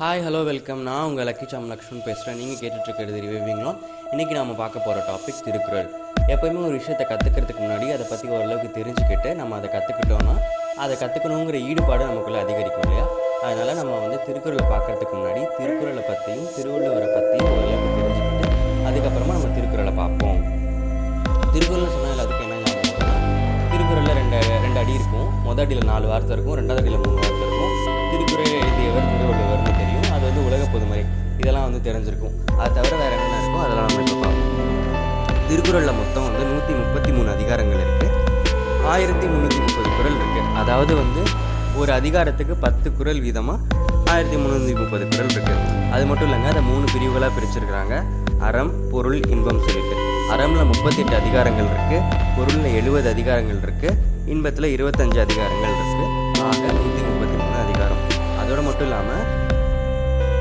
Hi hello welcome நான் உங்கள் lucky சாம் லக்ஷ்மன் பேசுகிறேன் நீங்கள் கேட்டுட்ருக்கிறது ரிவைவிங்லாம் இன்றைக்கி நாம் பார்க்க போகிற டாபிக் திருக்குறள். எப்போயுமே ஒரு விஷயத்தை கற்றுக்கிறதுக்கு முன்னாடி அதை பற்றி ஓரளவுக்கு தெரிஞ்சுக்கிட்டு நம்ம அதை கற்றுக்கிட்டோன்னா அதை கற்றுக்கணுங்கிற ஈடுபாடு நமக்குள்ளே அதிகரிக்கும் இல்லையா? அதனால் நம்ம வந்து திருக்குறளை பார்க்குறதுக்கு முன்னாடி திருக்குறளை பற்றியும் திருவள்ளுவரை பற்றியும் ஓரளவுக்கு தெரிஞ்சுக்கிட்டு அதுக்கப்புறமா நம்ம திருக்குறளை பார்ப்போம். திருக்குறள்னு சொன்னால் அதுக்கு என்ன திருக்குறளில் ரெண்டு ரெண்டு அடி இருக்கும். மொதல் அடியில் நாலு வார்த்தை இருக்கும். ரெண்டாவது அடியில் மூணு வார்த்தை நிறைஞ்சிருக்கும் அதை அது தவிர வேறு என்னென்ன இருக்கோ அதெல்லாம் நம்ம இப்போ பார்ப்போம். திருக்குறளில் மொத்தம் வந்து நூற்றி முப்பத்தி மூணு அதிகாரங்கள் இருக்குது ஆயிரத்தி முந்நூற்றி முப்பது குறள் இருக்குது அதாவது வந்து ஒரு அதிகாரத்துக்கு பத்து குறள் வீதமாக ஆயிரத்தி முந்நூற்றி முப்பது குறள் இருக்குது அது மட்டும் இல்லைங்க அதை மூணு பிரிவுகளாக பிரிச்சிருக்கிறாங்க. அறம் பொருள் இன்பம் சொல்லிட்டு. அறமில் முப்பத்தெட்டு அதிகாரங்கள் இருக்குது பொருளில் எழுபது அதிகாரங்கள் இருக்குது இன்பத்தில் இருபத்தஞ்சு அதிகாரங்கள் இருக்குது ஆக நூற்றி முப்பத்தி மூணு அதிகாரம். அதோடு மட்டும் இல்லாமல்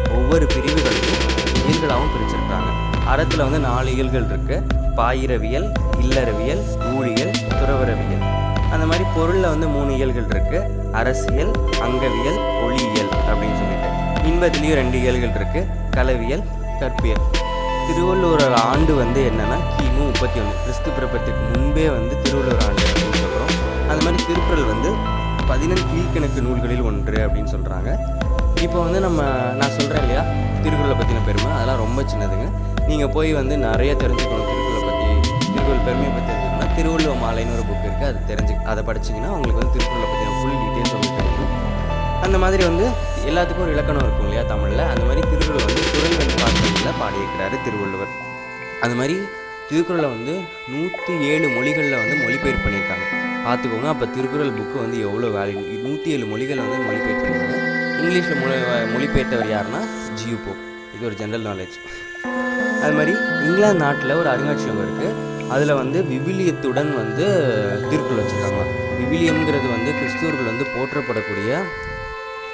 ஒவ்வொரு பிரிவுகளுக்கும் இயல்களாகவும் பிரிச்சிருக்காங்க. அறத்தில் வந்து நாலு இயல்கள் இருக்கு. பாயிரவியல் இல்லறவியல் ஊழியல் துறவரவியல். அந்த மாதிரி பொருளில் வந்து மூணு இயல்கள் இருக்கு. அரசியல் அங்கவியல் ஒளியியல் அப்படின்னு சொல்லிட்டு. இன்பத்திலையும் ரெண்டு இயல்கள் இருக்கு. கலவியல் கற்பியல். திருவள்ளுவர் ஆண்டு வந்து என்னன்னா கிமு முப்பத்தி ஒன்று கிறிஸ்து பிறப்பத்துக்கு முன்பே வந்து திருவள்ளுவர் ஆண்டு அப்படின்னு சொல்கிறோம் அந்த மாதிரி திருக்குறள் வந்து பதினெண் கீழ்கணக்கு நூல்களில் ஒன்று அப்படின்னு சொல்கிறாங்க இப்போ வந்து நம்ம நான் சொல்கிறேன் இல்லையா? திருக்குறளை பற்றின பெருமை. அதெல்லாம் ரொம்ப சின்னதுங்க. நீங்கள் போய் வந்து நிறைய தெரிஞ்சுக்கணும் திருக்குறளை பற்றி திருக்குறள் பெருமையை பற்றி தெரிஞ்சுக்கணும்னா திருவள்ளுவர் மாலைன்னு ஒரு புக் இருக்குது அது தெரிஞ்சு அதை படிச்சீங்கன்னா உங்களுக்கு வந்து திருக்குறளை பற்றின ஃபுல் டீட்டெயில்ஸ் உங்களுக்கு கிடைக்கும் அந்த மாதிரி வந்து எல்லாத்துக்கும் ஒரு இலக்கணம் இருக்கும் இல்லையா தமிழில்? அந்த மாதிரி திருக்குறள் வந்து குரல் வந்து பாடல்களில் பாடியிருக்கிறாரு திருவள்ளுவர். அந்த மாதிரி திருக்குறளை வந்து நூற்றி ஏழு மொழிகளில் வந்து மொழிபெயர்ப்பு பண்ணியிருக்காங்க. பார்த்துக்கோங்க அப்போ திருக்குறள் புக்கு வந்து எவ்வளோ வேல்யூ நூற்றி ஏழு மொழிகள் வந்து மொழிபெயர்ப்பு பண்ணியிருக்காங்க. இங்கிலீஷில் மொழி மொழிபெயர்த்தவர் யாருன்னா ஜியூ போப். இது ஒரு ஜென்ரல் நாலேஜ் அது மாதிரி இங்கிலாந்து நாட்டில் ஒரு அருங்காட்சியகம் இருக்குது அதில் வந்து விவிலியத்துடன் வந்து திருக்குறள் வச்சுருக்காங்க. விவிலியம்ங்கிறது வந்து கிறிஸ்துவர்கள் வந்து போற்றப்படக்கூடிய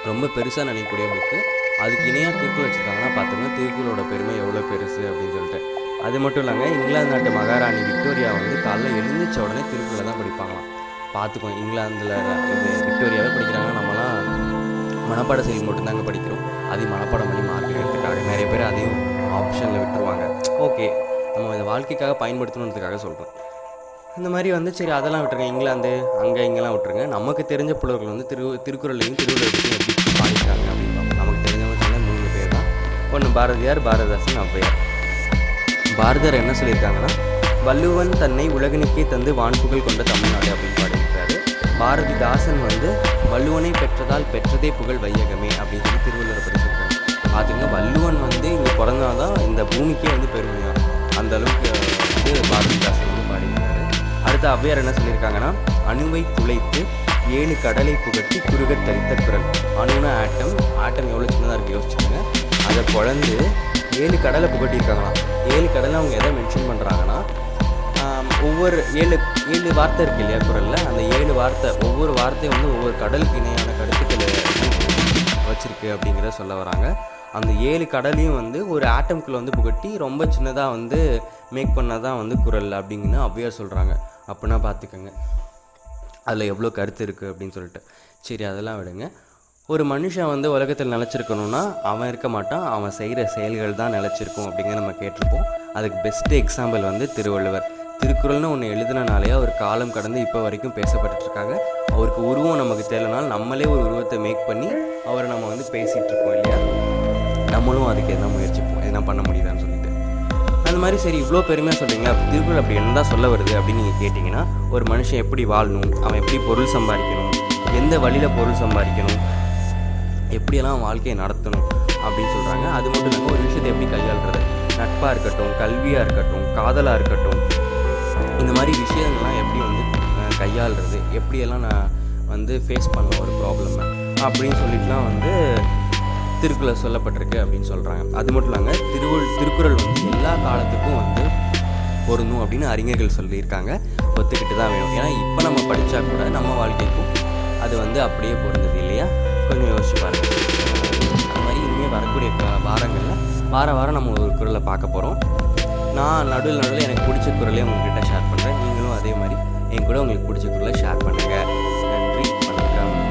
ரொம்ப பெருசாக நினைக்கக்கூடிய புக்கு அதுக்கு இணையாக திருக்குறள் வச்சுருக்காங்கன்னா பார்த்தோம்னா திருக்குறளோட பெருமை எவ்வளோ பெருசு அப்படின்னு சொல்லிட்டு. அது மட்டும் இல்லாமல் இங்கிலாந்து நாட்டு மகாராணி விக்டோரியா வந்து காலைல எழுந்திரிச்ச உடனே திருக்குறளை தான் படிப்பாங்களாம். பார்த்துக்கோ இங்கிலாந்தில் இது விக்டோரியாவே படிக்கிறாங்க நம்ம மனப்பாட செயல் மட்டும்தாங்க படிக்கிறோம். அதையும் மனப்பாடம் பண்ணி மார்க் எடுத்துக்காக நிறைய பேர் அதையும் ஆப்ஷனில் விட்டுருவாங்க. ஓகே நம்ம இந்த வாழ்க்கைக்காக பயன்படுத்தணுன்றதுக்காக சொல்கிறோம் இந்த மாதிரி வந்து சரி அதெல்லாம் விட்டுருங்க. இங்கிலாந்து அங்கே இங்கெல்லாம் விட்டுருங்க. நமக்கு தெரிஞ்ச புலவர்கள் வந்து திரு திருக்குறளையும் திருவள்ளுவரையும் எப்படி பாடிட்டாங்க அப்படின்னு பார்ப்போம். நமக்கு தெரிஞ்சவங்க சொன்ன மூணு பேர் தான். ஒன்று பாரதியார் பாரதிதாசன் ஔவையார். பாரதியார் என்ன சொல்லியிருக்காங்கன்னா வள்ளுவன் தன்னை உலகனுக்கே தந்து வான்புகழ் கொண்ட தமிழ்நாடு அப்படின்னு பாடியிருக்காரு பாரதிதாசன் வந்து வள்ளுவனை பெற்றதால் பெற்றதே புகழ் வையகமே அப்படின்னு சொல்லி திருவள்ளுவர் படிச்சிருக்காங்க அதுங்க வள்ளுவன் வந்து இங்கே பிறந்தாதான் இந்த பூமிக்கே வந்து பெருமையா? அந்த அளவுக்கு வந்து பாரதிதாசன் வந்து பாடியிருக்காரு. அடுத்து அவ்வையார் என்ன சொல்லியிருக்காங்கன்னா அணுவை துளைத்து ஏழு கடலை புகட்டி குறுக தரித்த குரல். அணுனா ஆட்டம். ஆட்டம் எவ்வளோ சின்னதாக இருக்குது யோசிச்சுக்கோங்க அதை குழந்து ஏழு கடலை புகட்டியிருக்காங்களாம். ஏழு கடலை அவங்க எதை மென்ஷன் பண்ணுறாங்கன்னா ஒவ்வொரு ஏழு ஏழு வார்த்தை இருக்கு இல்லையா குரலில்? அந்த ஏழு வார்த்தை ஒவ்வொரு வார்த்தையும் வந்து ஒவ்வொரு கடலுக்கு இணையான கருத்துக்களை வச்சிருக்கு அப்படிங்கிறத சொல்ல வராங்க. அந்த ஏழு கடலையும் வந்து ஒரு ஆட்டம்குள்ளே வந்து புகட்டி ரொம்ப சின்னதாக வந்து மேக் பண்ணதான் வந்து குரல் அப்படிங்கன்னு ஔவையார் சொல்கிறாங்க அப்படின்னா பார்த்துக்கோங்க அதில் எவ்வளோ கருத்து இருக்குது அப்படின்னு சொல்லிட்டு. சரி அதெல்லாம் விடுங்க. ஒரு மனுஷன் வந்து உலகத்தில் நிலச்சிருக்கணும்னா அவன் இருக்க மாட்டான் அவன் செய்கிற செயல்கள் தான் நிலச்சிருக்கும் அப்படிங்கிற நம்ம கேட்டிருப்போம். அதுக்கு பெஸ்ட்டு எக்ஸாம்பிள் வந்து திருவள்ளுவர். திருக்குறள்னு ஒன்று எழுதினாலே அவர் காலம் கடந்து இப்போ வரைக்கும் பேசப்பட்டுருக்காங்க அவருக்கு உருவம் நமக்கு தெரியலனாலும் நம்மளே ஒரு உருவத்தை மேக் பண்ணி அவரை நம்ம வந்து பேசிகிட்டு இருக்கோம் இல்லையா? நம்மளும் அதுக்கு என்ன முயற்சிப்போம். என்ன பண்ண முடியுதான்னு சொல்லிட்டு. அந்த மாதிரி சரி இவ்வளோ பெருமையாக சொல்கிறீங்களா திருக்குறள் அப்படி என்ன தான் சொல்ல வருது அப்படின்னு நீங்கள் கேட்டிங்கன்னா ஒரு மனுஷன் எப்படி வாழணும்? அவன் எப்படி பொருள் சம்பாதிக்கணும்? எந்த வழியில் பொருள் சம்பாதிக்கணும்? எப்படியெல்லாம் வாழ்க்கையை நடத்தணும்? அப்படின்னு சொல்கிறாங்க அது மட்டும் இல்லாமல் ஒரு விஷயத்தை எப்படி கையாளுறது? நட்பாக இருக்கட்டும் கல்வியாக இருக்கட்டும் காதலாக இருக்கட்டும் இந்த மாதிரி விஷயங்கள்லாம் எப்படி வந்து கையாளுறது? எப்படியெல்லாம் நான் வந்து ஃபேஸ் பண்ண ஒரு ப்ராப்ளம் அப்படின்னு சொல்லிட்டுலாம் வந்து திருக்குறள் சொல்லப்பட்டிருக்கு அப்படின்னு சொல்கிறாங்க அது மட்டும் இல்லாமல் திருவள் திருக்குறள் வந்து எல்லா காலத்துக்கும் வந்து பொருந்தும் அப்படின்னு அறிஞர்கள் சொல்லியிருக்காங்க. ஒத்துக்கிட்டு தான் வேணும். ஏன்னா இப்போ நம்ம படித்தா கூட நம்ம வாழ்க்கைக்கும் அது வந்து அப்படியே பொருந்தது இல்லையா? கொஞ்சம் யோசிச்சு பாருங்கள் அது மாதிரி இனிமேல் வரக்கூடிய வாரங்களில் வார வாரம் நம்ம ஒரு குரலை பார்க்க போகிறோம் நான் நடுவில் நடுவில் எனக்கு பிடிச்ச குரலையும் உங்ககிட்ட ஷேர் பண்ணுறேன் நீங்களும் அதே மாதிரி என் கூட உங்களுக்கு பிடிச்ச குரலை ஷேர் பண்ணுங்கள்